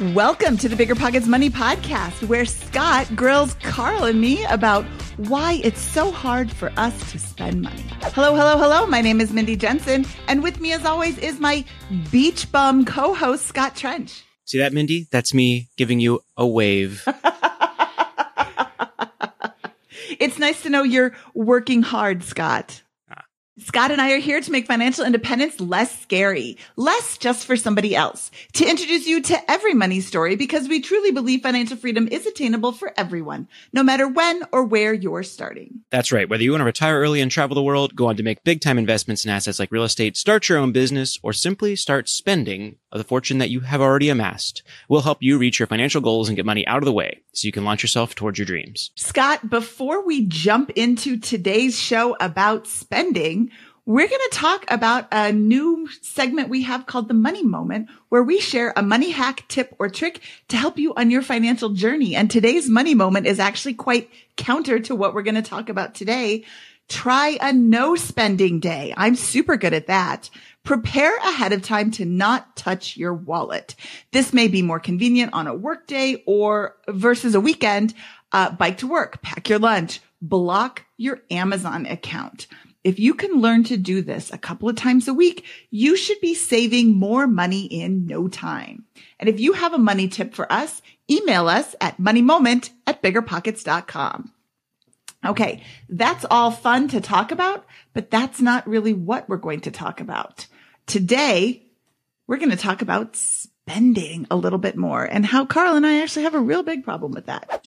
Welcome to the Bigger Pockets Money Podcast, where Scott grills Carl and me about why it's so hard for us to spend money. Hello, hello, hello. My name is Mindy Jensen, and with me, as always, is my beach bum co host, Scott Trench. See that, Mindy? That's me giving you a wave. it's nice to know you're working hard, Scott. Scott and I are here to make financial independence less scary, less just for somebody else, to introduce you to every money story because we truly believe financial freedom is attainable for everyone, no matter when or where you're starting. That's right. Whether you want to retire early and travel the world, go on to make big time investments in assets like real estate, start your own business, or simply start spending of the fortune that you have already amassed, we'll help you reach your financial goals and get money out of the way so you can launch yourself towards your dreams. Scott, before we jump into today's show about spending, we're going to talk about a new segment we have called the money moment where we share a money hack tip or trick to help you on your financial journey. And today's money moment is actually quite counter to what we're going to talk about today. Try a no spending day. I'm super good at that. Prepare ahead of time to not touch your wallet. This may be more convenient on a workday or versus a weekend. Uh, bike to work, pack your lunch, block your Amazon account. If you can learn to do this a couple of times a week, you should be saving more money in no time. And if you have a money tip for us, email us at moneymoment at biggerpockets.com. Okay. That's all fun to talk about, but that's not really what we're going to talk about. Today, we're going to talk about spending a little bit more and how Carl and I actually have a real big problem with that.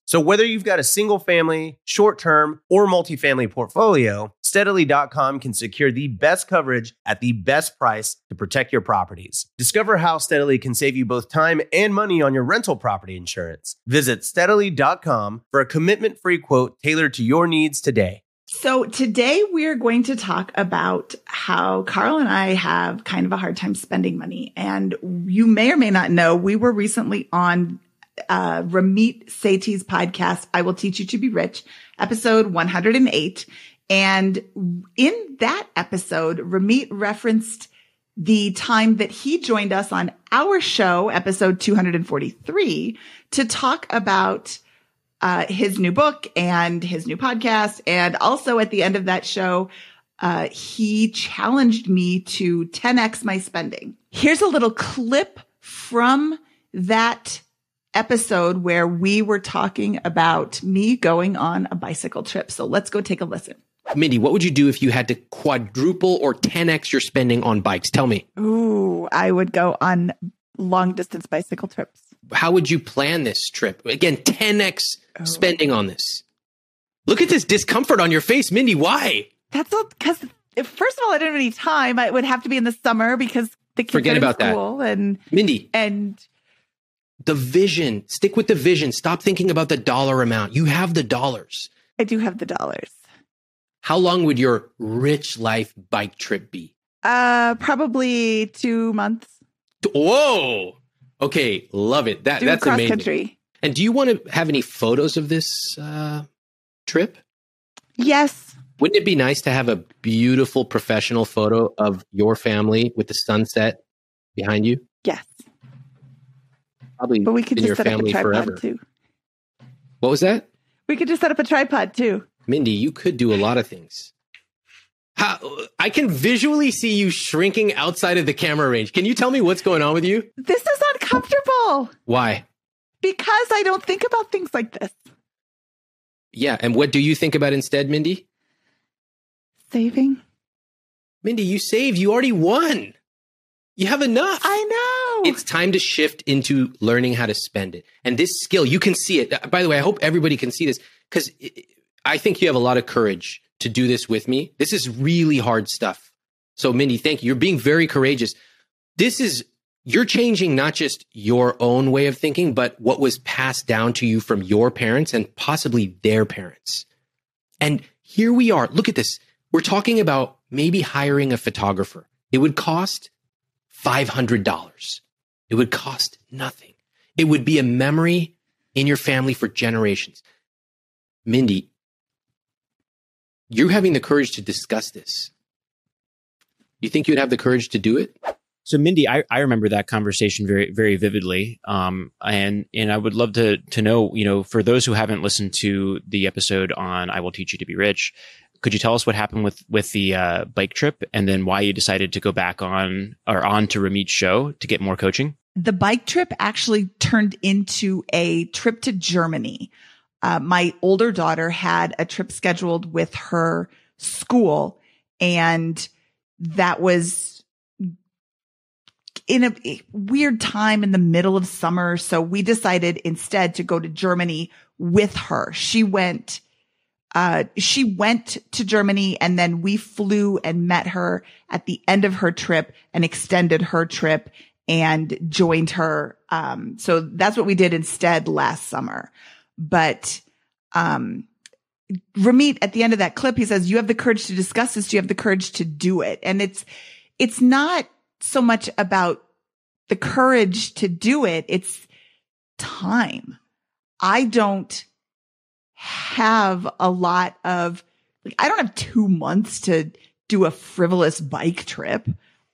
So whether you've got a single family, short term, or multifamily portfolio, steadily.com can secure the best coverage at the best price to protect your properties. Discover how Steadily can save you both time and money on your rental property insurance. Visit steadily.com for a commitment free quote tailored to your needs today. So today we're going to talk about how Carl and I have kind of a hard time spending money. And you may or may not know, we were recently on uh, Ramit Sethi's podcast, I Will Teach You to Be Rich, episode 108. And in that episode, Ramit referenced the time that he joined us on our show, episode 243, to talk about uh, his new book and his new podcast. And also at the end of that show, uh, he challenged me to 10x my spending. Here's a little clip from that episode where we were talking about me going on a bicycle trip. So let's go take a listen. Mindy, what would you do if you had to quadruple or 10x your spending on bikes? Tell me. Ooh, I would go on long distance bicycle trips. How would you plan this trip? Again, 10x Oh. spending on this. Look at this discomfort on your face, Mindy. Why? That's because first of all, I don't have any time. I would have to be in the summer because the kids Forget are in about that. school and Mindy, and the vision. Stick with the vision. Stop thinking about the dollar amount. You have the dollars. I do have the dollars. How long would your rich life bike trip be? Uh, probably two months. Whoa. Okay, love it. That Do that's cross amazing. country. And do you want to have any photos of this uh, trip? Yes. Wouldn't it be nice to have a beautiful professional photo of your family with the sunset behind you? Yes. Probably But we could in your just set up a tripod forever. too. What was that? We could just set up a tripod too. Mindy, you could do a lot of things. How, I can visually see you shrinking outside of the camera range. Can you tell me what's going on with you? This is uncomfortable Why? because I don't think about things like this. Yeah, and what do you think about instead, Mindy? Saving. Mindy, you saved. You already won. You have enough. I know. It's time to shift into learning how to spend it. And this skill, you can see it. Uh, By the way, I hope everybody can see this because I think you have a lot of courage to do this with me. This is really hard stuff. So, Mindy, thank you. You're being very courageous. This is, you're changing not just your own way of thinking, but what was passed down to you from your parents and possibly their parents. And here we are. Look at this. We're talking about maybe hiring a photographer. It would cost $500. It would cost nothing. It would be a memory in your family for generations. Mindy, you're having the courage to discuss this. You think you'd have the courage to do it? So Mindy, I, I remember that conversation very very vividly, um, and and I would love to to know, you know, for those who haven't listened to the episode on "I Will Teach You to Be Rich," could you tell us what happened with with the uh, bike trip, and then why you decided to go back on or on to Ramit's show to get more coaching? The bike trip actually turned into a trip to Germany. Uh, my older daughter had a trip scheduled with her school, and that was in a weird time in the middle of summer. So we decided instead to go to Germany with her. She went, uh, she went to Germany and then we flew and met her at the end of her trip and extended her trip and joined her. Um, so that's what we did instead last summer. But, um, Ramit at the end of that clip, he says, you have the courage to discuss this. You have the courage to do it. And it's, it's not so much about the courage to do it. It's time. I don't have a lot of, like, I don't have two months to do a frivolous bike trip.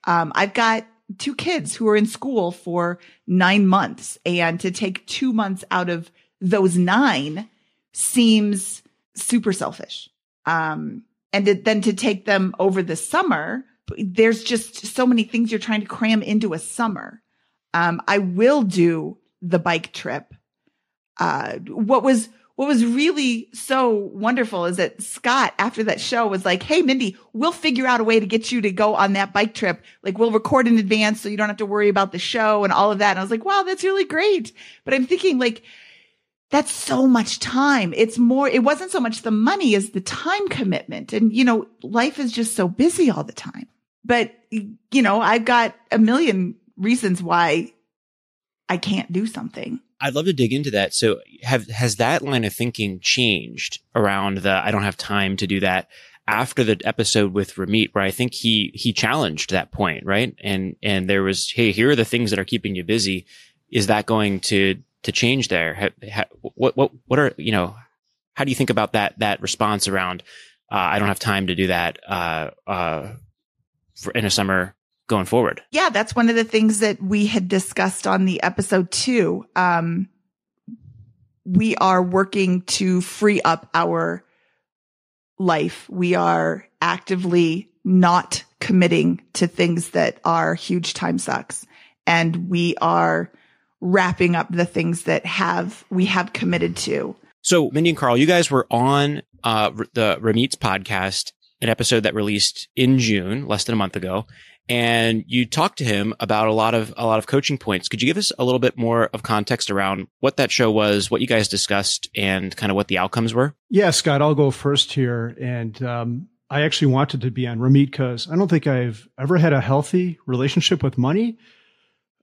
Um, I've got two kids who are in school for nine months and to take two months out of those nine seems super selfish. Um, and to, then to take them over the summer, there's just so many things you're trying to cram into a summer. Um, I will do the bike trip. Uh, what was, what was really so wonderful is that Scott, after that show, was like, Hey, Mindy, we'll figure out a way to get you to go on that bike trip. Like, we'll record in advance so you don't have to worry about the show and all of that. And I was like, wow, that's really great. But I'm thinking, like, that's so much time. It's more, it wasn't so much the money as the time commitment. And, you know, life is just so busy all the time. But, you know, I've got a million reasons why I can't do something. I'd love to dig into that. So, have has that line of thinking changed around the I don't have time to do that after the episode with Ramit, where I think he he challenged that point, right? And and there was, hey, here are the things that are keeping you busy. Is that going to to change there? Ha, ha, what what what are you know? How do you think about that that response around? Uh, I don't have time to do that uh, uh, for, in a summer going forward. Yeah, that's one of the things that we had discussed on the episode too. Um, we are working to free up our life. We are actively not committing to things that are huge time sucks. And we are wrapping up the things that have, we have committed to. So, Mindy and Carl, you guys were on uh, the Ramit's podcast, an episode that released in June, less than a month ago, and you talked to him about a lot of a lot of coaching points. Could you give us a little bit more of context around what that show was, what you guys discussed, and kind of what the outcomes were? Yeah, Scott, I'll go first here, and um, I actually wanted to be on Ramit because I don't think I've ever had a healthy relationship with money.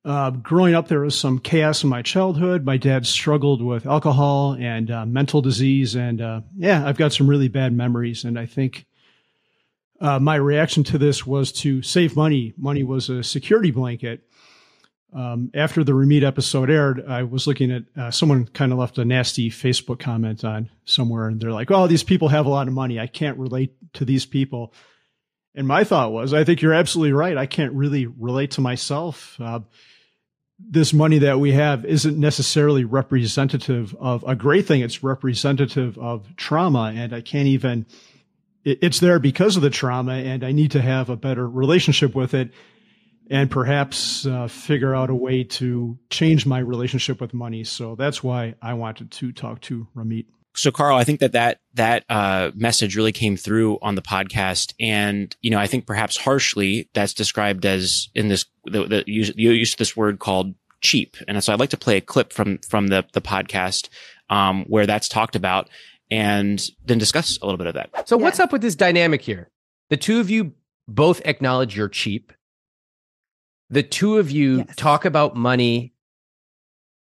Uh, growing up, there was some chaos in my childhood. My dad struggled with alcohol and uh, mental disease, and uh, yeah, I've got some really bad memories. And I think uh, my reaction to this was to save money. Money was a security blanket. Um, after the Ramit episode aired, I was looking at uh, someone kind of left a nasty Facebook comment on somewhere, and they're like, "Oh, these people have a lot of money. I can't relate to these people." And my thought was, I think you're absolutely right. I can't really relate to myself. Uh, this money that we have isn't necessarily representative of a great thing. It's representative of trauma, and I can't even it's there because of the trauma and I need to have a better relationship with it and perhaps uh, figure out a way to change my relationship with money. So that's why I wanted to talk to Ramit. So, Carl, I think that that that uh, message really came through on the podcast, and you know, I think perhaps harshly that's described as in this the, the use, you use this word called cheap, and so I'd like to play a clip from from the the podcast um, where that's talked about and then discuss a little bit of that. So, yeah. what's up with this dynamic here? The two of you both acknowledge you're cheap. The two of you yes. talk about money,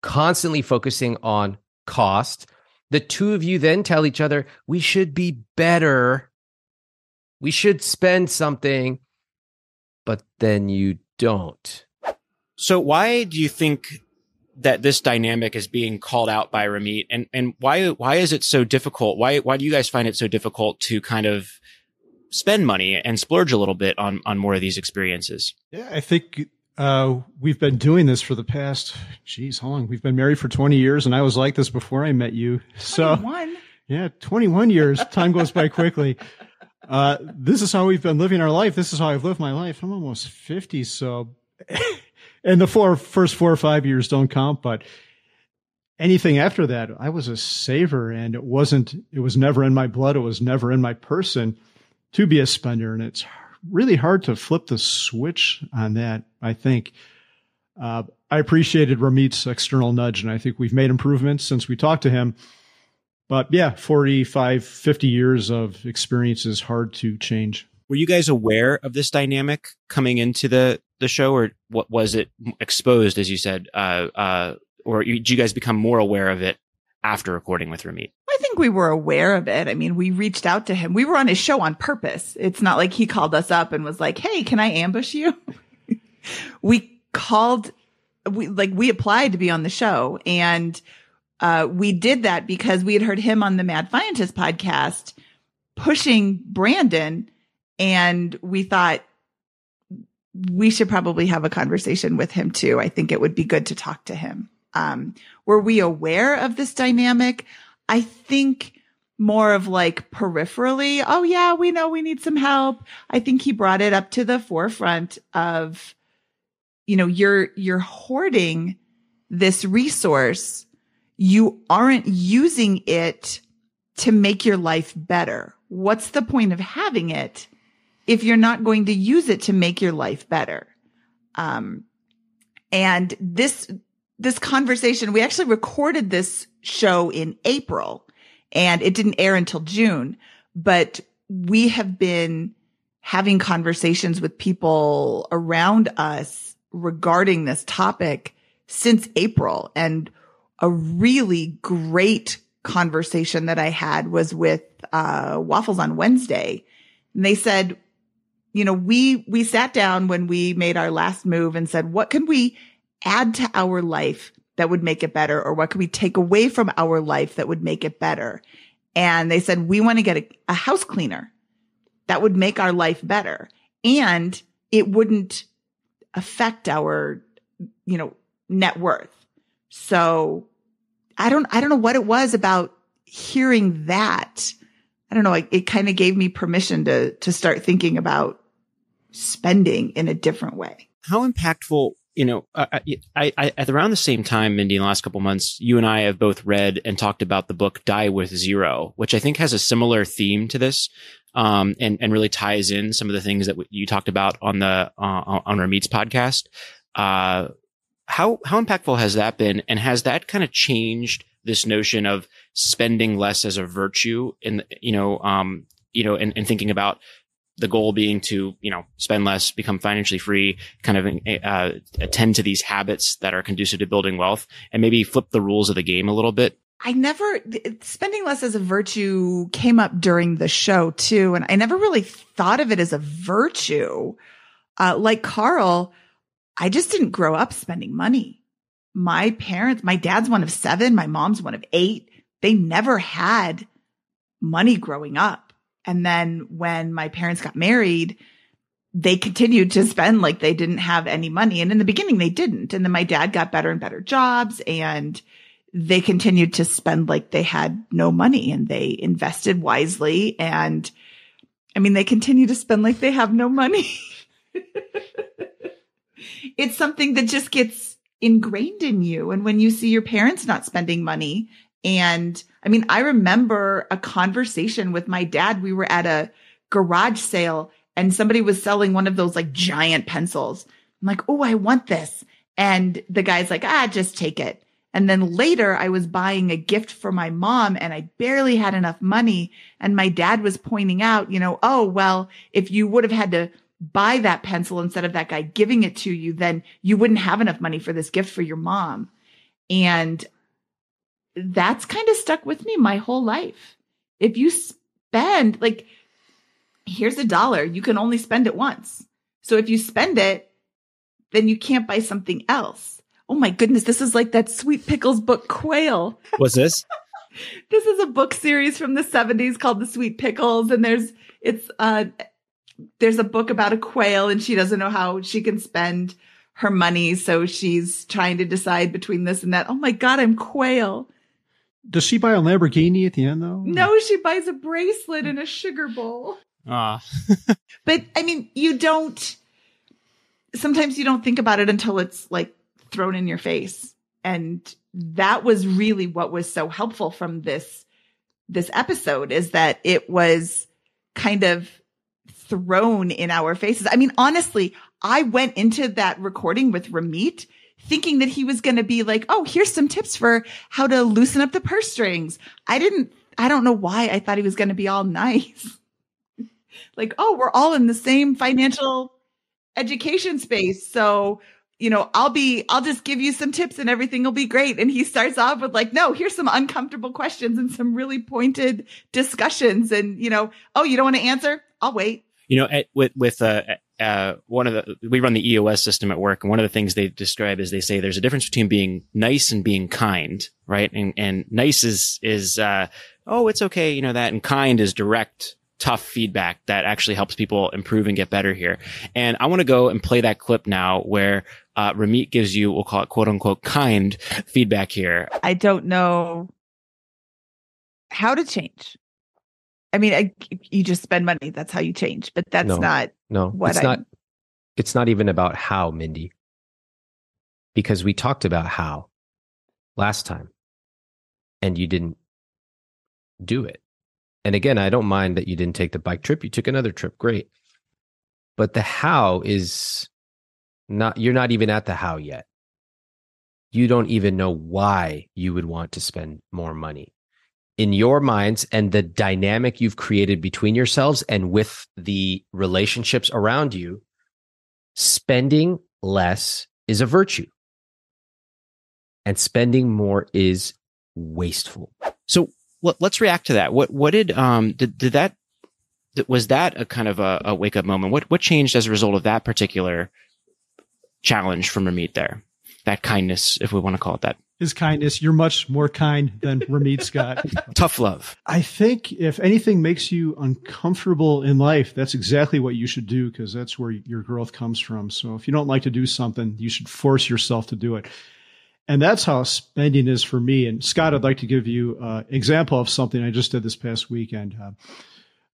constantly focusing on cost. The two of you then tell each other, we should be better. We should spend something, but then you don't. So, why do you think that this dynamic is being called out by Ramit and and why why is it so difficult? Why why do you guys find it so difficult to kind of spend money and splurge a little bit on on more of these experiences? Yeah, I think uh, we've been doing this for the past, geez, how long? We've been married for 20 years, and I was like this before I met you. So, 21. yeah, 21 years. Time goes by quickly. Uh, this is how we've been living our life. This is how I've lived my life. I'm almost 50, so and the four first four or five years don't count, but anything after that, I was a saver and it wasn't, it was never in my blood. It was never in my person to be a spender. And it's really hard to flip the switch on that, I think. Uh, I appreciated Ramit's external nudge and I think we've made improvements since we talked to him. But yeah, 45, 50 years of experience is hard to change. Were you guys aware of this dynamic coming into the the show, or what was it exposed, as you said, uh, uh, or did you guys become more aware of it after recording with Ramit? I think we were aware of it. I mean, we reached out to him. We were on his show on purpose. It's not like he called us up and was like, "Hey, can I ambush you?" we called, we like we applied to be on the show, and uh, we did that because we had heard him on the Mad Fientist podcast pushing Brandon, and we thought we should probably have a conversation with him too. I think it would be good to talk to him. Um, were we aware of this dynamic? I think more of like peripherally. Oh yeah, we know we need some help. I think he brought it up to the forefront of, you know, you're, you're hoarding this resource. You aren't using it to make your life better. What's the point of having it if you're not going to use it to make your life better. Um, and this, this conversation, we actually recorded this show in April and it didn't air until June, but we have been having conversations with people around us regarding this topic since April. And a really great conversation that I had was with uh, Waffles on Wednesday. And they said, you know, we, we sat down when we made our last move and said, what can we add to our life that would make it better? Or what can we take away from our life that would make it better? And they said, we want to get a, a house cleaner that would make our life better. And it wouldn't affect our, you know, net worth. So I don't, I don't know what it was about hearing that. I don't know. It, it kind of gave me permission to, to start thinking about spending in a different way. How impactful you know, I, I, I, at around the same time, Mindy, in the last couple months, you and I have both read and talked about the book Die with Zero, which I think has a similar theme to this, um, and and really ties in some of the things that you talked about on the uh, on Ramit's podcast. Uh, how how impactful has that been, and has that kind of changed this notion of spending less as a virtue, in you know, um, you know, and, and thinking about the goal being to, you know, spend less, become financially free, kind of uh, attend to these habits that are conducive to building wealth and maybe flip the rules of the game a little bit? I never, spending less as a virtue came up during the show too. And I never really thought of it as a virtue. Uh, like Carl, I just didn't grow up spending money. My parents, my dad's one of seven, my mom's one of eight. They never had money growing up. And then when my parents got married, they continued to spend like they didn't have any money. And in the beginning, they didn't. And then my dad got better and better jobs and they continued to spend like they had no money and they invested wisely. And I mean, they continue to spend like they have no money. it's something that just gets ingrained in you. And when you see your parents not spending money and I mean, I remember a conversation with my dad. We were at a garage sale and somebody was selling one of those like giant pencils. I'm like, Oh, I want this. And the guy's like, ah, just take it. And then later I was buying a gift for my mom and I barely had enough money. And my dad was pointing out, you know, oh, well, if you would have had to buy that pencil instead of that guy giving it to you, then you wouldn't have enough money for this gift for your mom. And that's kind of stuck with me my whole life. If you spend like, here's a dollar, you can only spend it once. So if you spend it, then you can't buy something else. Oh my goodness, this is like that Sweet Pickles book Quail. What's this? this is a book series from the 70s called The Sweet Pickles and there's it's uh there's a book about a quail and she doesn't know how she can spend her money so she's trying to decide between this and that. Oh my god, I'm quail. Does she buy a Lamborghini at the end though? No, she buys a bracelet and a sugar bowl. Ah. but I mean, you don't sometimes you don't think about it until it's like thrown in your face. And that was really what was so helpful from this this episode is that it was kind of thrown in our faces. I mean, honestly, I went into that recording with Ramit thinking that he was going to be like, Oh, here's some tips for how to loosen up the purse strings. I didn't, I don't know why I thought he was going to be all nice. like, Oh, we're all in the same financial education space. So, you know, I'll be, I'll just give you some tips and everything will be great. And he starts off with like, no, here's some uncomfortable questions and some really pointed discussions. And, you know, oh, you don't want to answer? I'll wait. You know, at, with, with, uh, uh, one of the we run the EOS system at work, and one of the things they describe is they say there's a difference between being nice and being kind, right? And and nice is is uh, oh it's okay, you know that, and kind is direct, tough feedback that actually helps people improve and get better here. And I want to go and play that clip now where uh, Ramit gives you, we'll call it quote unquote kind feedback here. I don't know how to change. I mean, I, you just spend money. That's how you change. But that's no, not no. What it's I, not. It's not even about how, Mindy, because we talked about how last time, and you didn't do it. And again, I don't mind that you didn't take the bike trip. You took another trip. Great. But the how is not. You're not even at the how yet. You don't even know why you would want to spend more money in your minds and the dynamic you've created between yourselves and with the relationships around you, spending less is a virtue and spending more is wasteful. So let, us react to that. What, what did, um, did, did that, was that a kind of a, a wake up moment? What, what changed as a result of that particular challenge from Ramit there? That kindness, if we want to call it that his kindness. You're much more kind than Ramit Scott. Tough love. I think if anything makes you uncomfortable in life, that's exactly what you should do because that's where your growth comes from. So if you don't like to do something, you should force yourself to do it. And that's how spending is for me. And Scott, I'd like to give you an uh, example of something I just did this past weekend. Uh,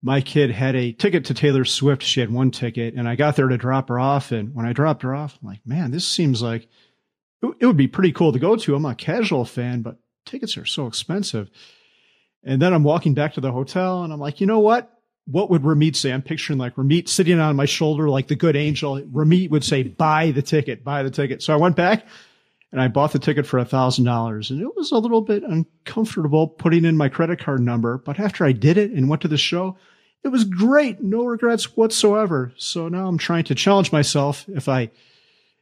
my kid had a ticket to Taylor Swift. She had one ticket, and I got there to drop her off. And when I dropped her off, I'm like, man, this seems like it would be pretty cool to go to. I'm a casual fan, but tickets are so expensive. And then I'm walking back to the hotel, and I'm like, you know what? What would Ramit say? I'm picturing like Ramit sitting on my shoulder like the good angel. Ramit would say, buy the ticket, buy the ticket. So I went back and I bought the ticket for a thousand dollars and it was a little bit uncomfortable putting in my credit card number. But after I did it and went to the show, it was great. No regrets whatsoever. So now I'm trying to challenge myself. If I,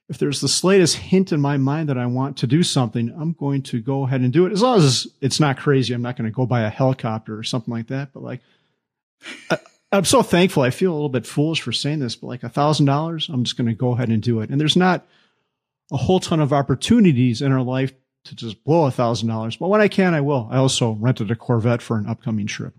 if there's the slightest hint in my mind that I want to do something, I'm going to go ahead and do it. As long as it's not crazy. I'm not going to go buy a helicopter or something like that. But like, I, I'm so thankful. I feel a little bit foolish for saying this, but like a thousand dollars, I'm just going to go ahead and do it. And there's not a whole ton of opportunities in our life to just blow a thousand dollars. But when I can, I will. I also rented a Corvette for an upcoming trip,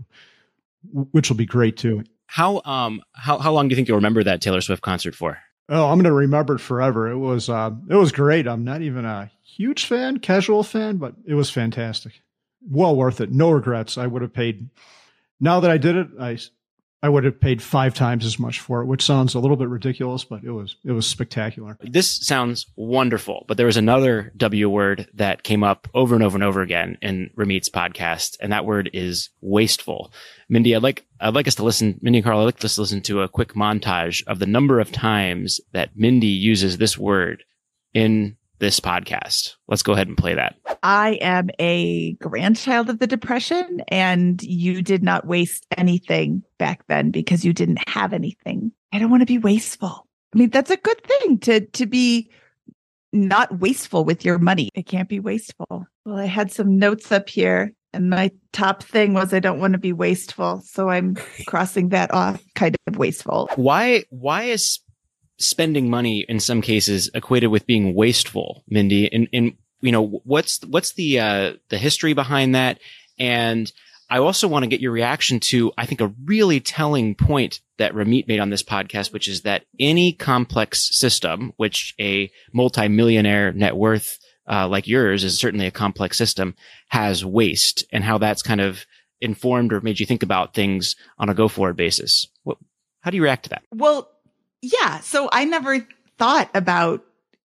which will be great too. How um how how long do you think you'll remember that Taylor Swift concert for? Oh, I'm to remember it forever. It was uh, it was great. I'm not even a huge fan, casual fan, but it was fantastic. Well worth it. No regrets. I would have paid. Now that I did it, I I would have paid five times as much for it, which sounds a little bit ridiculous, but it was it was spectacular. This sounds wonderful, but there was another W word that came up over and over and over again in Ramit's podcast, and that word is wasteful. Mindy, I'd like I'd like us to listen. Mindy and Carl, I'd like us to listen to a quick montage of the number of times that Mindy uses this word in this podcast. Let's go ahead and play that. I am a grandchild of the Depression, and you did not waste anything back then because you didn't have anything. I don't want to be wasteful. I mean, that's a good thing to to be not wasteful with your money. It can't be wasteful. Well, I had some notes up here, and my top thing was I don't want to be wasteful, so I'm crossing that off. Kind of wasteful. Why? Why is spending money in some cases equated with being wasteful, Mindy? And, and you know, what's, what's the, uh, the history behind that? And I also want to get your reaction to, I think, a really telling point that Ramit made on this podcast, which is that any complex system, which a multimillionaire net worth uh, like yours is certainly a complex system, has waste and how that's kind of informed or made you think about things on a go forward basis. What, how do you react to that? Well, yeah. So I never thought about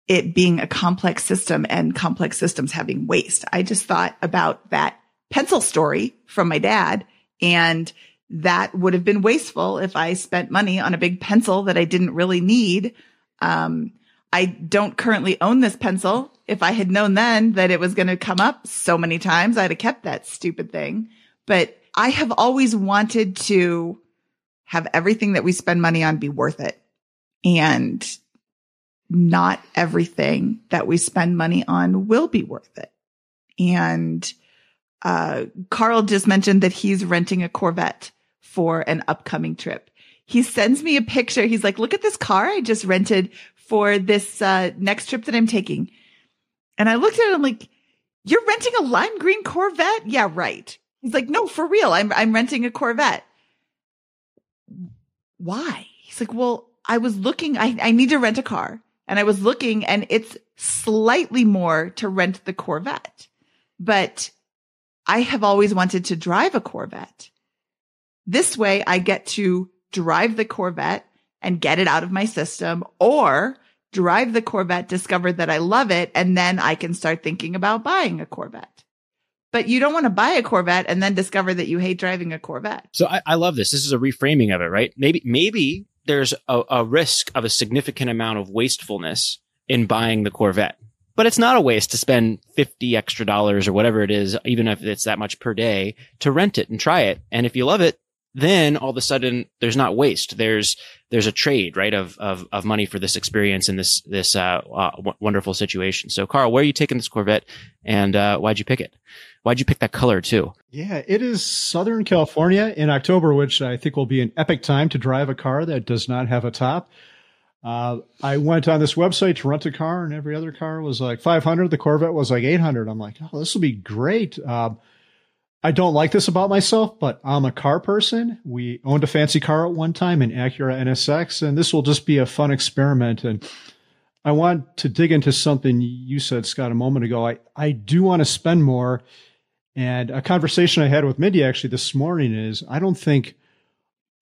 it being a complex system and complex systems having waste. I just thought about that pencil story from my dad and that would have been wasteful if I spent money on a big pencil that I didn't really need. Um, I don't currently own this pencil. If I had known then that it was going to come up so many times, I'd have kept that stupid thing. But I have always wanted to have everything that we spend money on be worth it and not everything that we spend money on will be worth it. And uh, Carl just mentioned that he's renting a Corvette for an upcoming trip. He sends me a picture. He's like, look at this car I just rented for this uh, next trip that I'm taking. And I looked at it, I'm like, you're renting a lime green Corvette? Yeah, right. He's like, no, for real. I'm, I'm renting a Corvette. Why? He's like, well, I was looking, I, I need to rent a car and I was looking and it's slightly more to rent the Corvette, but I have always wanted to drive a Corvette. This way I get to drive the Corvette and get it out of my system or drive the Corvette, discover that I love it, and then I can start thinking about buying a Corvette. But you don't want to buy a Corvette and then discover that you hate driving a Corvette. So I, I love this. This is a reframing of it, right? Maybe, maybe there's a, a risk of a significant amount of wastefulness in buying the Corvette. But it's not a waste to spend 50 extra dollars or whatever it is, even if it's that much per day to rent it and try it. And if you love it, then all of a sudden there's not waste. There's, there's a trade, right? Of, of, of money for this experience and this, this, uh, uh w- wonderful situation. So Carl, where are you taking this Corvette and, uh, why'd you pick it? Why'd you pick that color too? Yeah, it is Southern California in October, which I think will be an epic time to drive a car that does not have a top. Uh, I went on this website to rent a car, and every other car was like 500. The Corvette was like 800. I'm like, oh, this will be great. Um, I don't like this about myself, but I'm a car person. We owned a fancy car at one time, an Acura NSX, and this will just be a fun experiment. And I want to dig into something you said, Scott, a moment ago. I, I do want to spend more. And a conversation I had with Mindy actually this morning is I don't think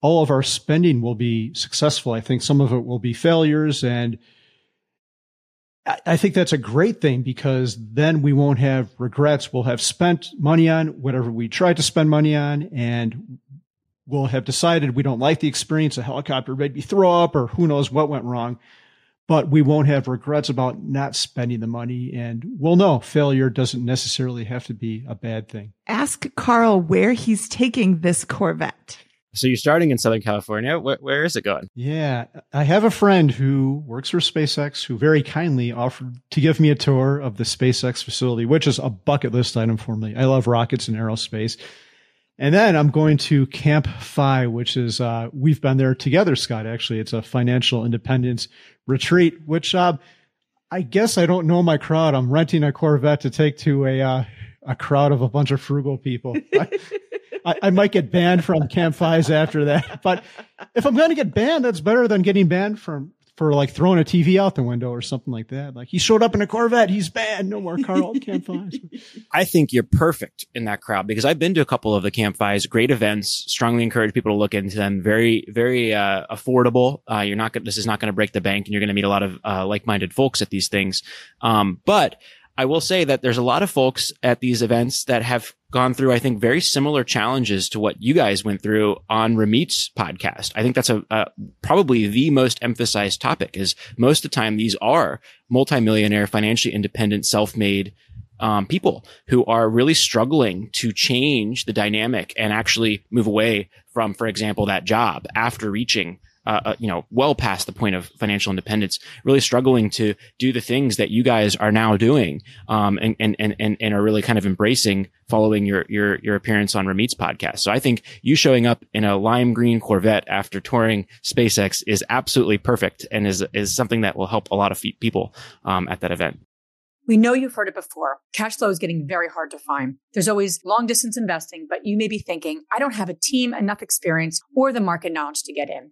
all of our spending will be successful. I think some of it will be failures. And I think that's a great thing because then we won't have regrets. We'll have spent money on whatever we tried to spend money on and we'll have decided we don't like the experience. A helicopter made me throw up or who knows what went wrong, but we won't have regrets about not spending the money. And we'll know failure doesn't necessarily have to be a bad thing. Ask Carl where he's taking this Corvette. So you're starting in Southern California. Where, where is it going? Yeah, I have a friend who works for SpaceX who very kindly offered to give me a tour of the SpaceX facility, which is a bucket list item for me. I love rockets and aerospace. And then I'm going to Camp FI, which is, uh, we've been there together, Scott, actually. It's a financial independence retreat, which, uh, I guess I don't know my crowd. I'm renting a Corvette to take to a, uh, a crowd of a bunch of frugal people. I, I, might get banned from Camp FIs after that. But if I'm going to get banned, that's better than getting banned from for like throwing a TV out the window or something like that. Like he showed up in a Corvette, he's banned. No more Carl Camp FIs. I think you're perfect in that crowd because I've been to a couple of the Camp FIs, great events. Strongly encourage people to look into them. Very, very uh, affordable. Uh, you're not. Gonna, This is not going to break the bank, and you're going to meet a lot of uh, like-minded folks at these things. Um, but I will say that there's a lot of folks at these events that have gone through, I think, very similar challenges to what you guys went through on Ramit's podcast. I think that's a, a probably the most emphasized topic is most of the time these are multimillionaire, financially independent, self-made um, people who are really struggling to change the dynamic and actually move away from, for example, that job after reaching uh, uh, you know, well past the point of financial independence, really struggling to do the things that you guys are now doing, um, and, and, and, and are really kind of embracing following your, your, your appearance on Ramit's podcast. So I think you showing up in a lime green Corvette after touring SpaceX is absolutely perfect and is, is something that will help a lot of people, um, at that event. We know you've heard it before. Cash flow is getting very hard to find. There's always long distance investing, but you may be thinking, I don't have a team, enough experience, or the market knowledge to get in.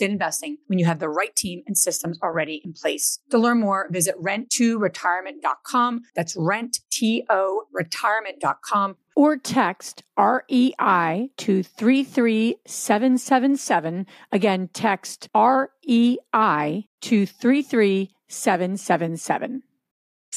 investing when you have the right team and systems already in place. To learn more, visit rent2retirement.com. That's rent, T-O, retirement.com or text REI to 33777. Again, text REI to 33777.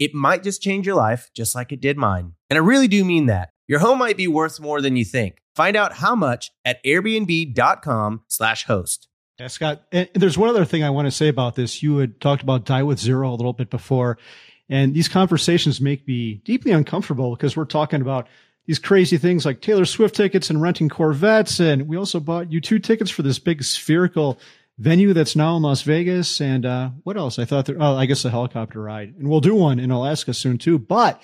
It might just change your life, just like it did mine. And I really do mean that. Your home might be worth more than you think. Find out how much at airbnb.com slash host. Yeah, Scott, and there's one other thing I want to say about this. You had talked about die with zero a little bit before, and these conversations make me deeply uncomfortable because we're talking about these crazy things like Taylor Swift tickets and renting Corvettes. And we also bought you two tickets for this big spherical venue that's now in Las Vegas. And, uh, what else? I thought there, oh, I guess a helicopter ride and we'll do one in Alaska soon too. But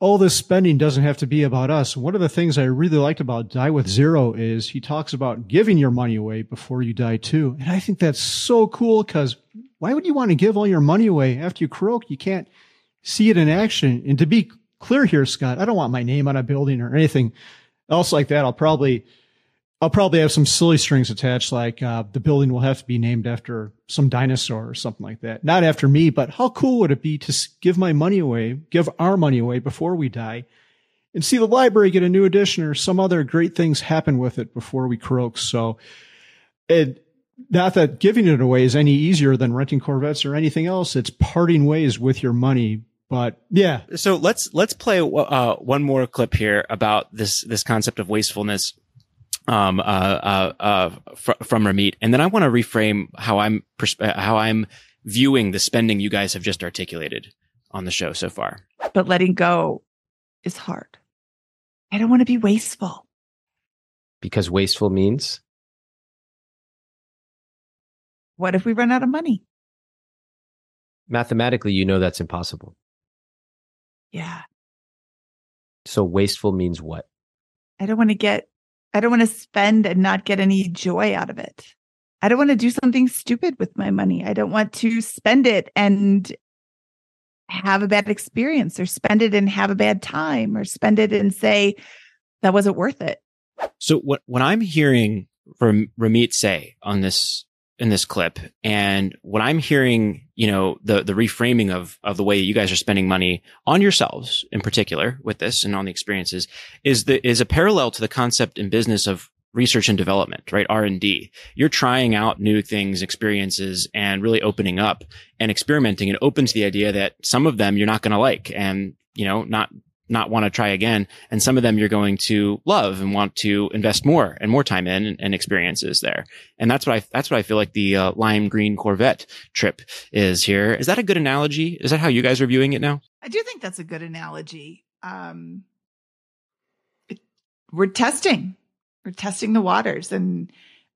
all this spending doesn't have to be about us. One of the things I really liked about Die with Zero is he talks about giving your money away before you die too. And I think that's so cool because why would you want to give all your money away after you croak? You can't see it in action. And to be clear here, Scott, I don't want my name on a building or anything else like that. I'll probably I'll probably have some silly strings attached, like uh, the building will have to be named after some dinosaur or something like that. Not after me, but how cool would it be to give my money away, give our money away before we die, and see the library get a new edition or some other great things happen with it before we croak. So, it, not that giving it away is any easier than renting Corvettes or anything else. It's parting ways with your money. But yeah. So let's let's play uh, one more clip here about this this concept of wastefulness um, uh, uh, uh, fr- from Ramit, and then I want to reframe how I'm persp- uh, how I'm viewing the spending you guys have just articulated on the show so far. But letting go is hard. I don't want to be wasteful. Because wasteful means What if we run out of money? mathematically, you know that's impossible. Yeah. So wasteful means what? I don't want to get, I don't want to spend and not get any joy out of it. I don't want to do something stupid with my money. I don't want to spend it and have a bad experience or spend it and have a bad time or spend it and say that wasn't worth it. So what what I'm hearing from Ramit say on this in this clip, and what I'm hearing, you know, the the reframing of of the way you guys are spending money on yourselves in particular with this and on the experiences is the is a parallel to the concept in business of research and development, right? R and D. You're trying out new things, experiences, and really opening up and experimenting and open to the idea that some of them you're not going to like and, you know, not not want to try again. And some of them you're going to love and want to invest more and more time in and, and experiences there. And that's what I, that's what I feel like the uh, lime green Corvette trip is here. Is that a good analogy? Is that how you guys are viewing it now? I do think that's a good analogy. Um, we're testing, we're testing the waters and,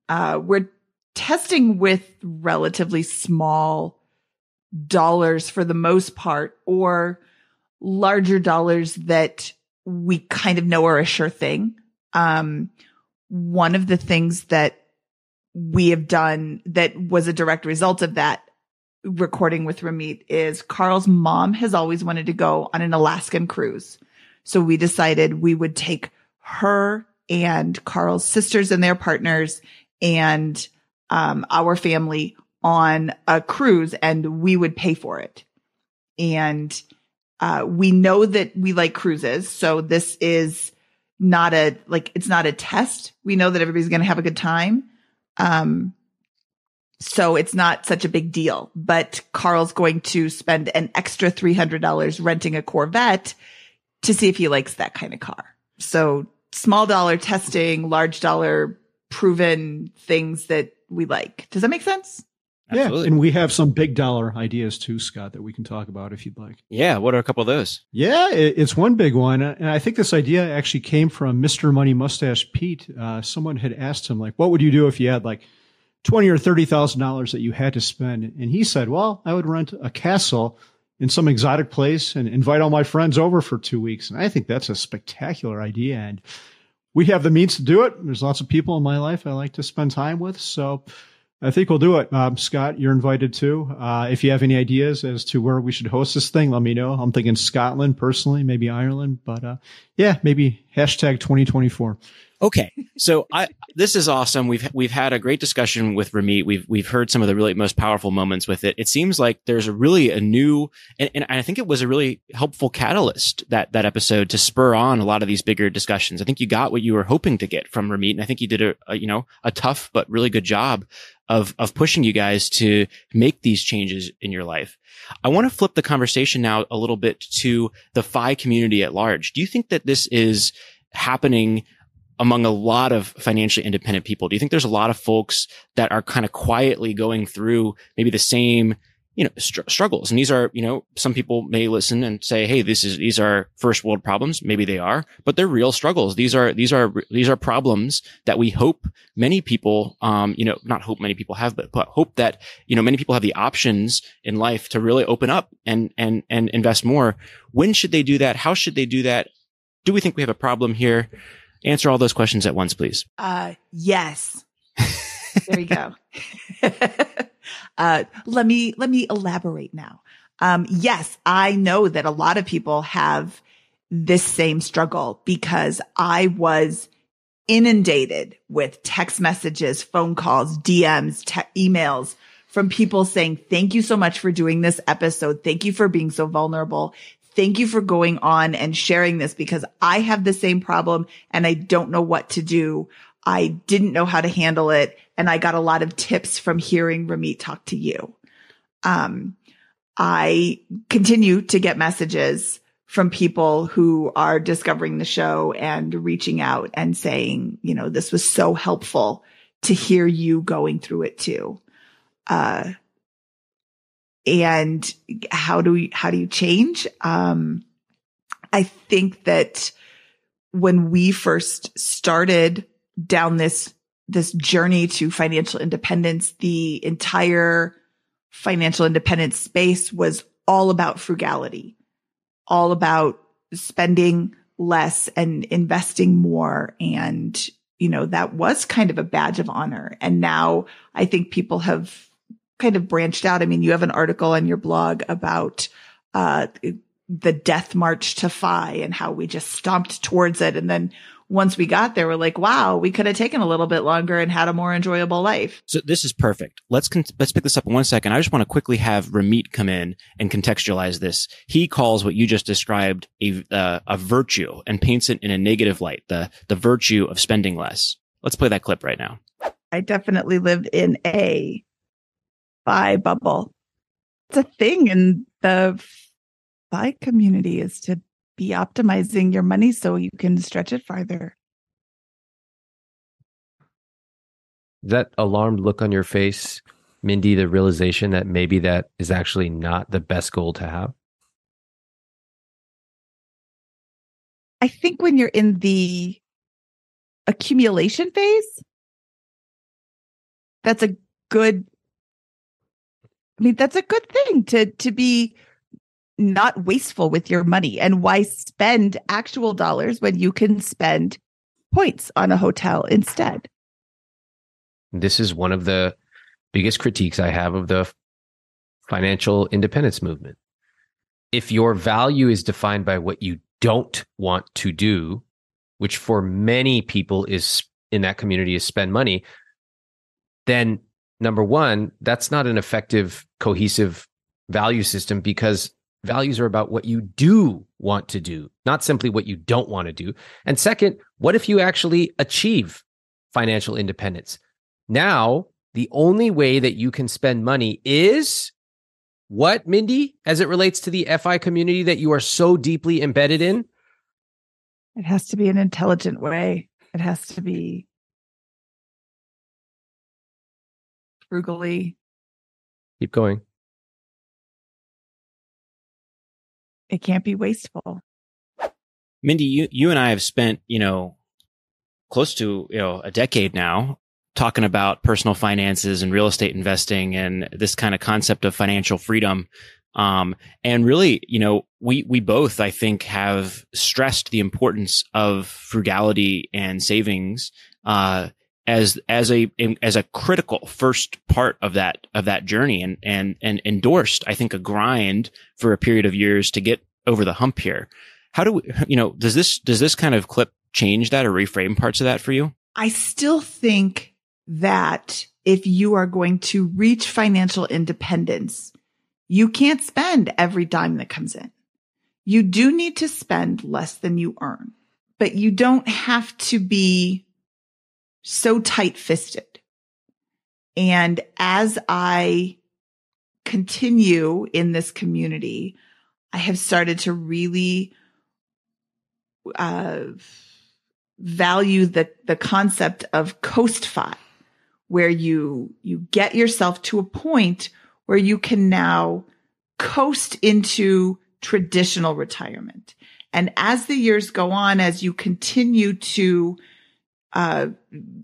uh, we're testing with relatively small dollars for the most part or larger dollars that we kind of know are a sure thing. Um, one of the things that we have done that was a direct result of that recording with Ramit is Carl's mom has always wanted to go on an Alaskan cruise. So we decided we would take her and Carl's sisters and their partners and um, our family on a cruise and we would pay for it. And uh, we know that we like cruises. So this is not a like it's not a test. We know that everybody's going to have a good time. Um so it's not such a big deal, but Carl's going to spend an extra $300 renting a Corvette to see if he likes that kind of car. So small dollar testing, large dollar proven things that we like. Does that make sense? Absolutely. Yeah, and we have some big dollar ideas too, Scott, that we can talk about if you'd like. Yeah, what are a couple of those? Yeah, it's one big one, and I think this idea actually came from Mr. Money Mustache Pete. Uh, someone had asked him, like, "What would you do if you had like twenty or thirty thousand dollars that you had to spend?" And he said, "Well, I would rent a castle in some exotic place and invite all my friends over for two weeks." And I think that's a spectacular idea, and we have the means to do it. There's lots of people in my life I like to spend time with, so. I think we'll do it. Um, Scott, you're invited too. Uh, if you have any ideas as to where we should host this thing, let me know. I'm thinking Scotland personally, maybe Ireland, but uh, yeah, maybe hashtag 2024. Okay, so I this is awesome. We've we've had a great discussion with Ramit. We've we've heard some of the really most powerful moments with it. It seems like there's a really a new and, and I think it was a really helpful catalyst that that episode to spur on a lot of these bigger discussions. I think you got what you were hoping to get from Ramit, and I think you did a, a you know a tough but really good job of of pushing you guys to make these changes in your life. I want to flip the conversation now a little bit to the FI community at large. Do you think that this is happening among a lot of financially independent people? Do you think there's a lot of folks that are kind of quietly going through maybe the same, you know, str- struggles? And these are, you know, some people may listen and say, Hey, this is, these are first world problems. Maybe they are, but they're real struggles. These are, these are, these are problems that we hope many people, um, you know, not hope many people have, but, but hope that, you know, many people have the options in life to really open up and, and, and invest more. When should they do that? How should they do that? Do we think we have a problem here? Answer all those questions at once, please. Uh, yes. there you go. uh, let me, let me elaborate now. Um, yes, I know that a lot of people have this same struggle because I was inundated with text messages, phone calls, DMs, te- emails from people saying, thank you so much for doing this episode. Thank you for being so vulnerable. Thank you for going on and sharing this because I have the same problem and I don't know what to do. I didn't know how to handle it. And I got a lot of tips from hearing Ramit talk to you. Um, I continue to get messages from people who are discovering the show and reaching out and saying, you know, this was so helpful to hear you going through it too. Uh, and how do we, how do you change? Um, I think that when we first started down this, this journey to financial independence, the entire financial independence space was all about frugality, all about spending less and investing more. And, you know, that was kind of a badge of honor. And now I think people have kind of branched out. I mean, you have an article on your blog about, uh, the death march to FI and how we just stomped towards it. And then once we got there, we're like, wow, we could have taken a little bit longer and had a more enjoyable life. So this is perfect. Let's con- let's pick this up in one second. I just want to quickly have Ramit come in and contextualize this. He calls what you just described a uh, a virtue and paints it in a negative light. The the virtue of spending less. Let's play that clip right now. I definitely lived in a FI bubble. It's a thing in the FI community is to be optimizing your money so you can stretch it farther. That alarmed look on your face, Mindy, the realization that maybe that is actually not the best goal to have? I think when you're in the accumulation phase, that's a good I mean, that's a good thing to to be not wasteful with your money. And why spend actual dollars when you can spend points on a hotel instead? This is one of the biggest critiques I have of the financial independence movement. If your value is defined by what you don't want to do, which for many people is in that community is spend money, then number one, that's not an effective, cohesive value system because Values are about what you do want to do, not simply what you don't want to do. And second, what if you actually achieve financial independence? Now, the only way that you can spend money is what, Mindy, as it relates to the FI community that you are so deeply embedded in? It has to be an intelligent way. It has to be frugally. Keep going. It can't be wasteful. Mindy, you, you and I have spent, you know, close to, you know, a decade now talking about personal finances and real estate investing and this kind of concept of financial freedom. Um, and really, you know, we, we both, I think, have stressed the importance of frugality and savings, uh, as, as a, as a critical first part of that, of that journey and, and, and endorsed, I think, a grind for a period of years to get over the hump here. How do we, you know, does this, does this kind of clip change that or reframe parts of that for you? I still think that if you are going to reach financial independence, you can't spend every dime that comes in. You do need to spend less than you earn, but you don't have to be so tight fisted. And as I continue in this community, I have started to really uh, value the the concept of coast fi, where you you get yourself to a point where you can now coast into traditional retirement. And as the years go on, as you continue to uh,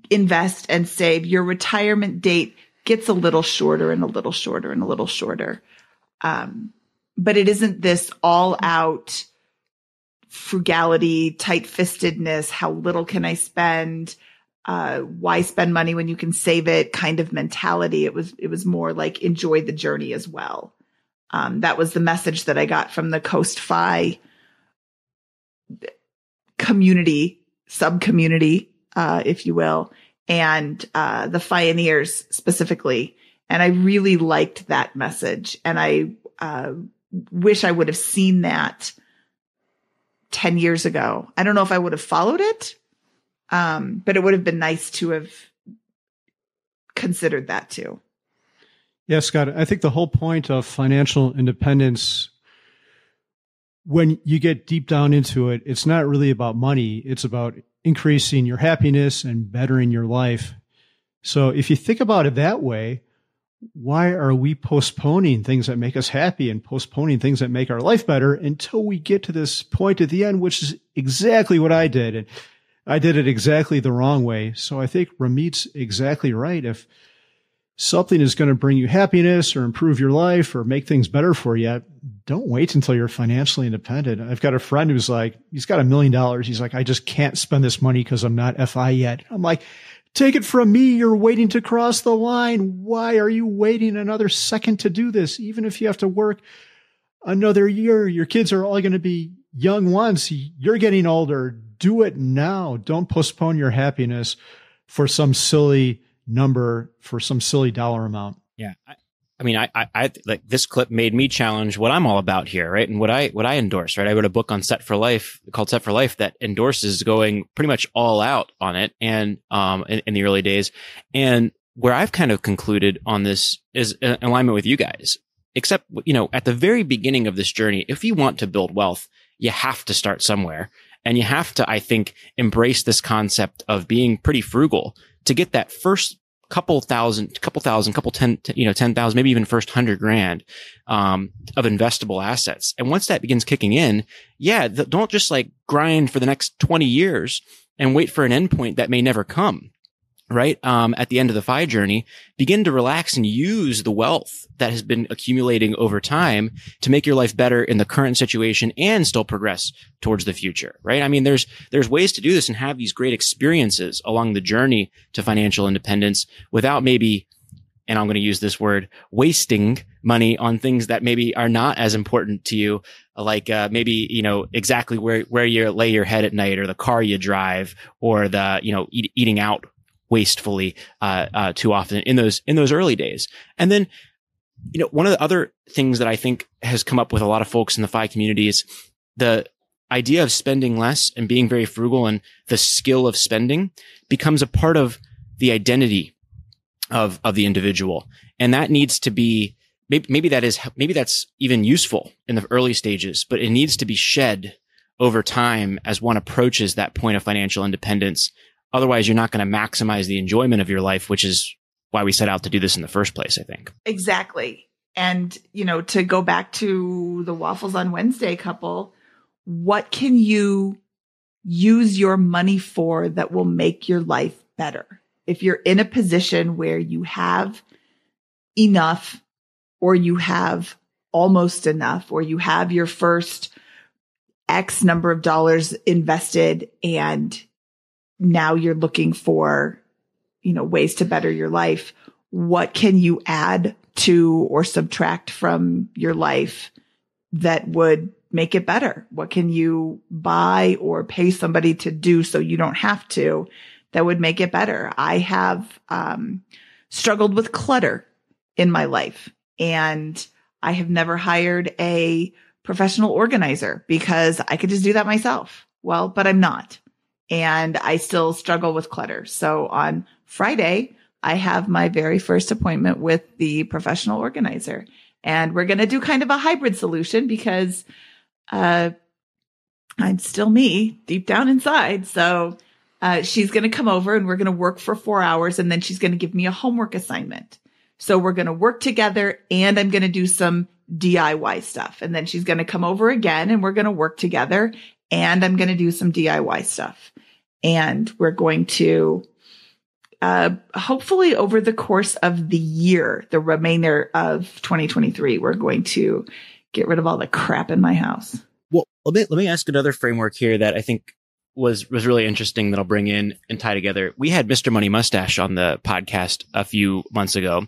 invest and save, your retirement date gets a little shorter and a little shorter and a little shorter. Um, but it isn't this all out frugality, tight fistedness. How little can I spend? Uh, why spend money when you can save it kind of mentality. It was, it was more like enjoy the journey as well. Um, that was the message that I got from the Coast Fi community, sub community uh, if you will, and uh, the Pioneers specifically. And I really liked that message. And I uh, wish I would have seen that 10 years ago. I don't know if I would have followed it, um, but it would have been nice to have considered that too. Yeah, Scott, I think the whole point of financial independence, when you get deep down into it, it's not really about money. It's about increasing your happiness and bettering your life. So if you think about it that way, why are we postponing things that make us happy and postponing things that make our life better until we get to this point at the end, which is exactly what I did. And I did it exactly the wrong way. So I think Ramit's exactly right. If something is going to bring you happiness or improve your life or make things better for you, don't wait until you're financially independent. I've got a friend who's like, he's got a million dollars. He's like, I just can't spend this money because I'm not FI yet. I'm like, take it from me. You're waiting to cross the line. Why are you waiting another second to do this? Even if you have to work another year, your kids are all going to be young once. You're getting older. Do it now. Don't postpone your happiness for some silly number, for some silly dollar amount. Yeah. I, I mean, I, I, I, like this clip made me challenge what I'm all about here, right? And what I, what I endorse, right? I wrote a book on Set for Life called Set for Life that endorses going pretty much all out on it. And, um, in, in the early days and where I've kind of concluded on this is in alignment with you guys, except, you know, at the very beginning of this journey, if you want to build wealth, you have to start somewhere. And you have to, I think, embrace this concept of being pretty frugal to get that first couple thousand, couple thousand, couple ten, you know, 10,000, maybe even first hundred grand, um, of investable assets. And once that begins kicking in, yeah, don't just like grind for the next 20 years and wait for an endpoint that may never come right? Um, at the end of the FI journey, begin to relax and use the wealth that has been accumulating over time to make your life better in the current situation and still progress towards the future, right? I mean, there's, there's ways to do this and have these great experiences along the journey to financial independence without maybe, and I'm going to use this word, wasting money on things that maybe are not as important to you, like, uh, maybe, you know, exactly where, where you lay your head at night or the car you drive or the, you know, eat, eating out wastefully uh, uh, too often in those in those early days. And then you know, one of the other things that I think has come up with a lot of folks in the FI community is the idea of spending less and being very frugal and the skill of spending becomes a part of the identity of, of the individual. And that needs to be, maybe, maybe that is, maybe that's even useful in the early stages, but it needs to be shed over time as one approaches that point of financial independence. Otherwise, you're not going to maximize the enjoyment of your life, which is why we set out to do this in the first place, I think. Exactly. And, you know, to go back to the waffles on Wednesday couple, what can you use your money for that will make your life better? If you're in a position where you have enough or you have almost enough or you have your first X number of dollars invested and now you're looking for, you know, ways to better your life. What can you add to or subtract from your life that would make it better? What can you buy or pay somebody to do so you don't have to that would make it better? I have um, struggled with clutter in my life and I have never hired a professional organizer because I could just do that myself. Well, but I'm not. And I still struggle with clutter. So on Friday, I have my very first appointment with the professional organizer. And we're going to do kind of a hybrid solution because uh, I'm still me deep down inside. So uh, she's going to come over and we're going to work for four hours and then she's going to give me a homework assignment. So we're going to work together and I'm going to do some DIY stuff. And then she's going to come over again and we're going to work together and I'm going to do some DIY stuff. And we're going to, uh, hopefully over the course of the year, the remainder of 2023, we're going to get rid of all the crap in my house. Well, let me, let me ask another framework here that I think was was really interesting that I'll bring in and tie together. We had Mr. Money Mustache on the podcast a few months ago,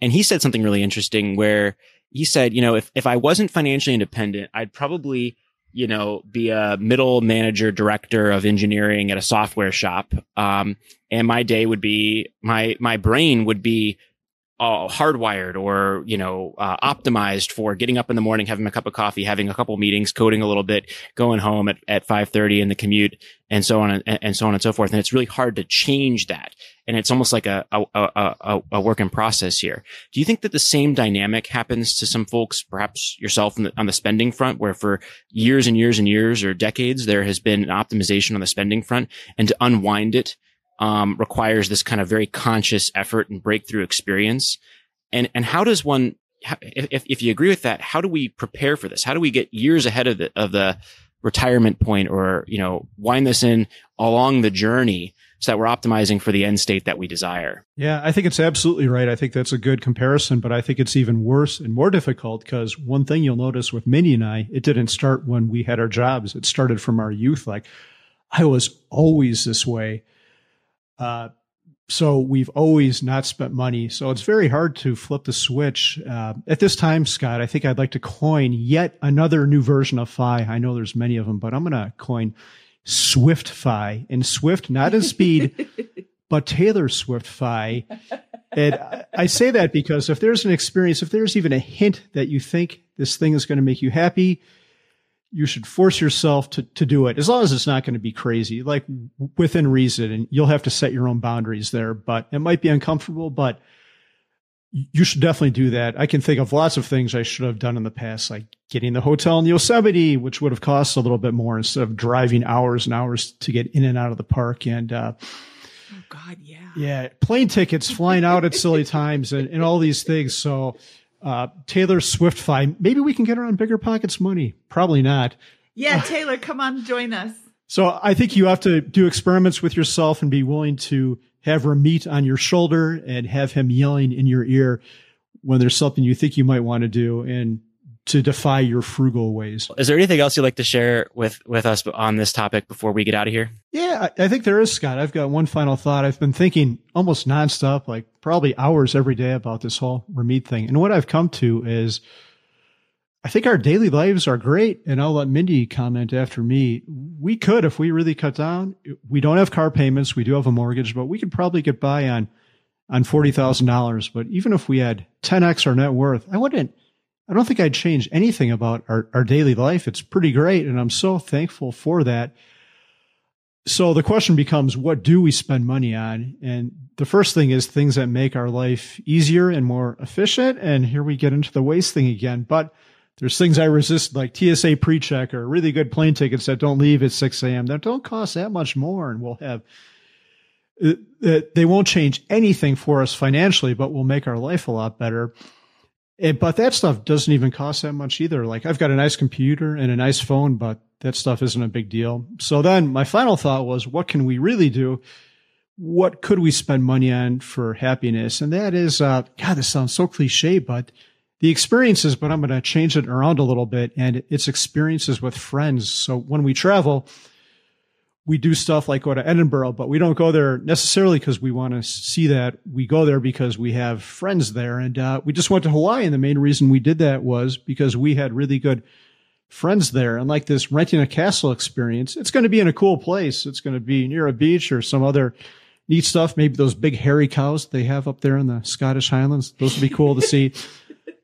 and he said something really interesting where he said, you know, if if I wasn't financially independent, I'd probably you know, be a middle manager director of engineering at a software shop. Um, and my day would be my, my brain would be uh, hardwired or you know uh, optimized for getting up in the morning, having a cup of coffee, having a couple meetings, coding a little bit, going home at, at five thirty in the commute, and so on and, and, so on and so forth. And it's really hard to change that, and it's almost like a a, a a, work in process here. Do you think that the same dynamic happens to some folks, perhaps yourself the, on the spending front, where for years and years and years or decades there has been an optimization on the spending front, and to unwind it um, requires this kind of very conscious effort and breakthrough experience. And and how does one, if if you agree with that, how do we prepare for this? How do we get years ahead of the of the retirement point, or you know, wind this in along the journey so that we're optimizing for the end state that we desire? Yeah, I think it's absolutely right. I think that's a good comparison, but I think it's even worse and more difficult because one thing you'll notice with Mindy and I, it didn't start when we had our jobs. It started from our youth. Like I was always this way. Uh, so we've always not spent money. So it's very hard to flip the switch. Uh, at this time, Scott, I think I'd like to coin yet another new version of FI. I know there's many of them, but I'm going to coin Swift FI and Swift, not in speed, but Taylor Swift FI. And I say that because if there's an experience, if there's even a hint that you think this thing is going to make you happy, you should force yourself to, to do it as long as it's not going to be crazy, like within reason. And you'll have to set your own boundaries there, but it might be uncomfortable, but you should definitely do that. I can think of lots of things I should have done in the past, like getting the hotel in Yosemite, which would have cost a little bit more instead of driving hours and hours to get in and out of the park. And, uh, Oh God, yeah. Yeah. Plane tickets, flying out at silly times and, and all these things. So, uh, Taylor Swift FI. Maybe we can get her on Bigger Pockets money. Probably not. Yeah, Taylor, come on, join us. So I think you have to do experiments with yourself and be willing to have Ramit on your shoulder and have him yelling in your ear when there's something you think you might want to do and to defy your frugal ways. Is there anything else you'd like to share with with us on this topic before we get out of here? Yeah, I, I think there is, Scott. I've got one final thought. I've been thinking almost nonstop, like probably hours every day about this whole Ramit thing. And what I've come to is I think our daily lives are great. And I'll let Mindy comment after me. We could, if we really cut down, we don't have car payments. We do have a mortgage, but we could probably get by on on $40,000. But even if we had 10x our net worth, I wouldn't, I don't think I'd change anything about our, our daily life. It's pretty great. And I'm so thankful for that. So the question becomes, what do we spend money on? And the first thing is things that make our life easier and more efficient. And here we get into the waste thing again. But there's things I resist, like TSA pre-check or really good plane tickets that don't leave at 6 a.m. that don't cost that much more. And we'll have, uh, they won't change anything for us financially, but will make our life a lot better. And, but that stuff doesn't even cost that much either. Like I've got a nice computer and a nice phone, but that stuff isn't a big deal. So then my final thought was, what can we really do? What could we spend money on for happiness? And that is, uh, God, this sounds so cliche, but the experiences, but I'm going to change it around a little bit. And it's experiences with friends. So when we travel, we do stuff like go to Edinburgh, but we don't go there necessarily because we want to see that. We go there because we have friends there. And uh, we just went to Hawaii. And the main reason we did that was because we had really good friends there. And like this renting a castle experience, it's going to be in a cool place. It's going to be near a beach or some other neat stuff. Maybe those big hairy cows they have up there in the Scottish Highlands. Those would be cool to see.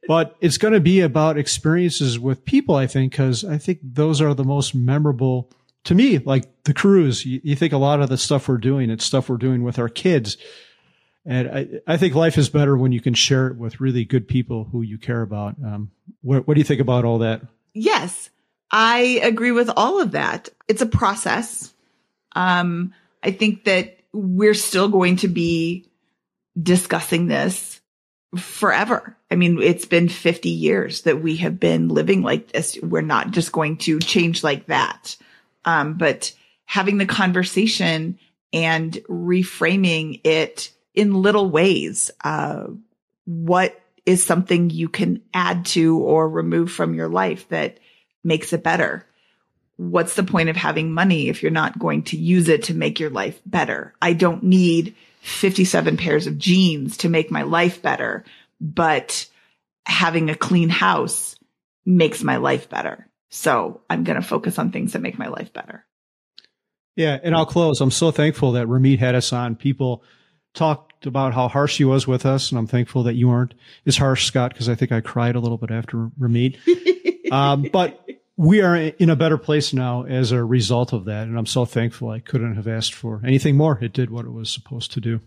But it's going to be about experiences with people, I think, because I think those are the most memorable to me. Like the cruise, you, you, think a lot of the stuff we're doing, it's stuff we're doing with our kids. And I, I think life is better when you can share it with really good people who you care about. Um, what, what do you think about all that? Yes, I agree with all of that. It's a process. Um, I think that we're still going to be discussing this forever. I mean, it's been 50 years that we have been living like this. We're not just going to change like that. Um, but having the conversation and reframing it in little ways. Uh, what is something you can add to or remove from your life that makes it better? What's the point of having money if you're not going to use it to make your life better? I don't need 57 pairs of jeans to make my life better, but having a clean house makes my life better. So I'm going to focus on things that make my life better. Yeah. And I'll close. I'm so thankful that Ramit had us on. People talked about how harsh he was with us. And I'm thankful that you aren't as harsh, Scott, because I think I cried a little bit after Ramit. um, but we are in a better place now as a result of that. And I'm so thankful I couldn't have asked for anything more. It did what it was supposed to do.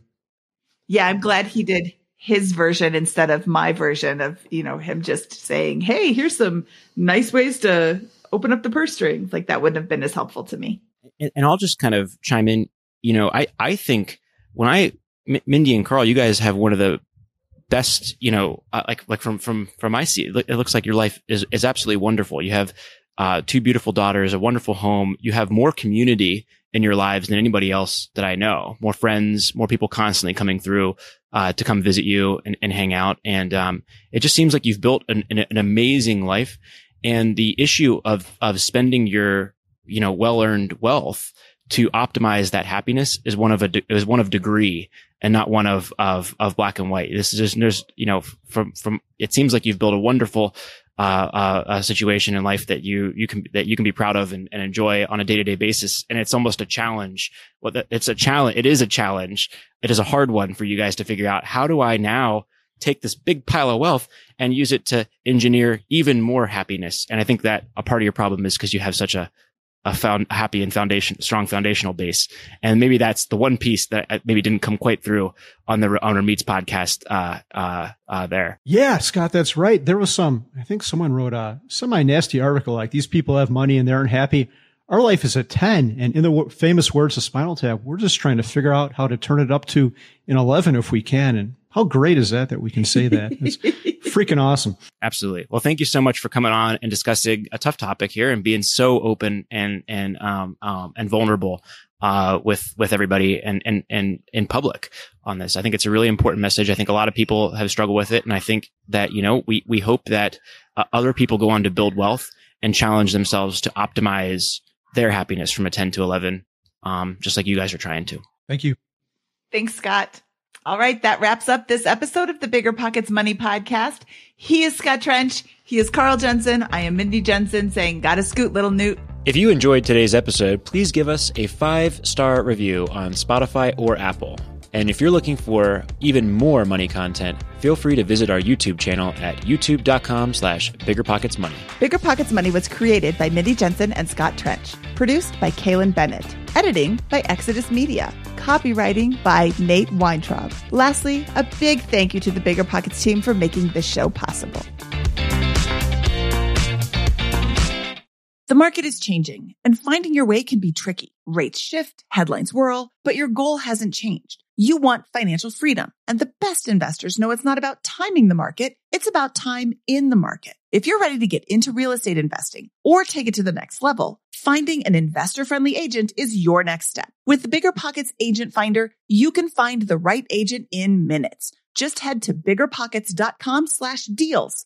Yeah, I'm glad he did his version instead of my version of, you know, him just saying, Hey, here's some nice ways to open up the purse strings. Like that wouldn't have been as helpful to me. And, and I'll just kind of chime in. You know, I, I think when I, M- Mindy and Carl, you guys have one of the best, you know, uh, like, like from, from, from my seat, it looks like your life is, is absolutely wonderful. You have uh, two beautiful daughters, a wonderful home. You have more community in your lives than anybody else that I know. More friends, more people constantly coming through uh, to come visit you and, and hang out. And um, it just seems like you've built an, an, amazing life. And the issue of of spending your you know well earned wealth to optimize that happiness is one of a is one of degree and not one of of of black and white. This is just there's you know from from it seems like you've built a wonderful uh, a situation in life that you you can that you can be proud of and, and enjoy on a day to day basis. And it's almost a challenge. Well, it's a challenge. It is a challenge. It is a hard one for you guys to figure out. How do I now take this big pile of wealth and use it to engineer even more happiness? And I think that a part of your problem is because you have such a a found happy and foundation, strong foundational base. And maybe that's the one piece that maybe didn't come quite through on the on Ramit's podcast, uh, uh, uh, there. Yeah, Scott, that's right. There was some, I think someone wrote a semi nasty article like these people have money and they aren't happy. Our life is a 10. And in the famous words of Spinal Tap, we're just trying to figure out how to turn it up to an 11 if we can. And how great is that that we can say that? It's freaking awesome. Absolutely. Well, thank you so much for coming on and discussing a tough topic here and being so open and and um, um and vulnerable uh with with everybody and and and in public on this. I think it's a really important message. I think a lot of people have struggled with it and I think that, you know, we we hope that uh, other people go on to build wealth and challenge themselves to optimize their happiness from a 10 to 11 um just like you guys are trying to. Thank you. Thanks, Scott. All right. That wraps up this episode of the Bigger Pockets Money podcast. He is Scott Trench. He is Carl Jensen. I am Mindy Jensen saying, gotta scoot, little newt. If you enjoyed today's episode, please give us a five star review on Spotify or Apple. And if you're looking for even more money content, feel free to visit our YouTube channel at youtube.com slash biggerpocketsmoney. Bigger Pockets Money was created by Mindy Jensen and Scott Trench. Produced by Kailyn Bennett. Editing by Exodus Media. Copywriting by Nate Weintraub. Lastly, a big thank you to the Bigger Pockets team for making this show possible. The market is changing, and finding your way can be tricky. Rates shift, headlines whirl, but your goal hasn't changed. You want financial freedom, and the best investors know it's not about timing the market, it's about time in the market. If you're ready to get into real estate investing or take it to the next level, finding an investor friendly agent is your next step. With the Bigger Pockets Agent Finder, you can find the right agent in minutes. Just head to biggerpockets.com slash deals.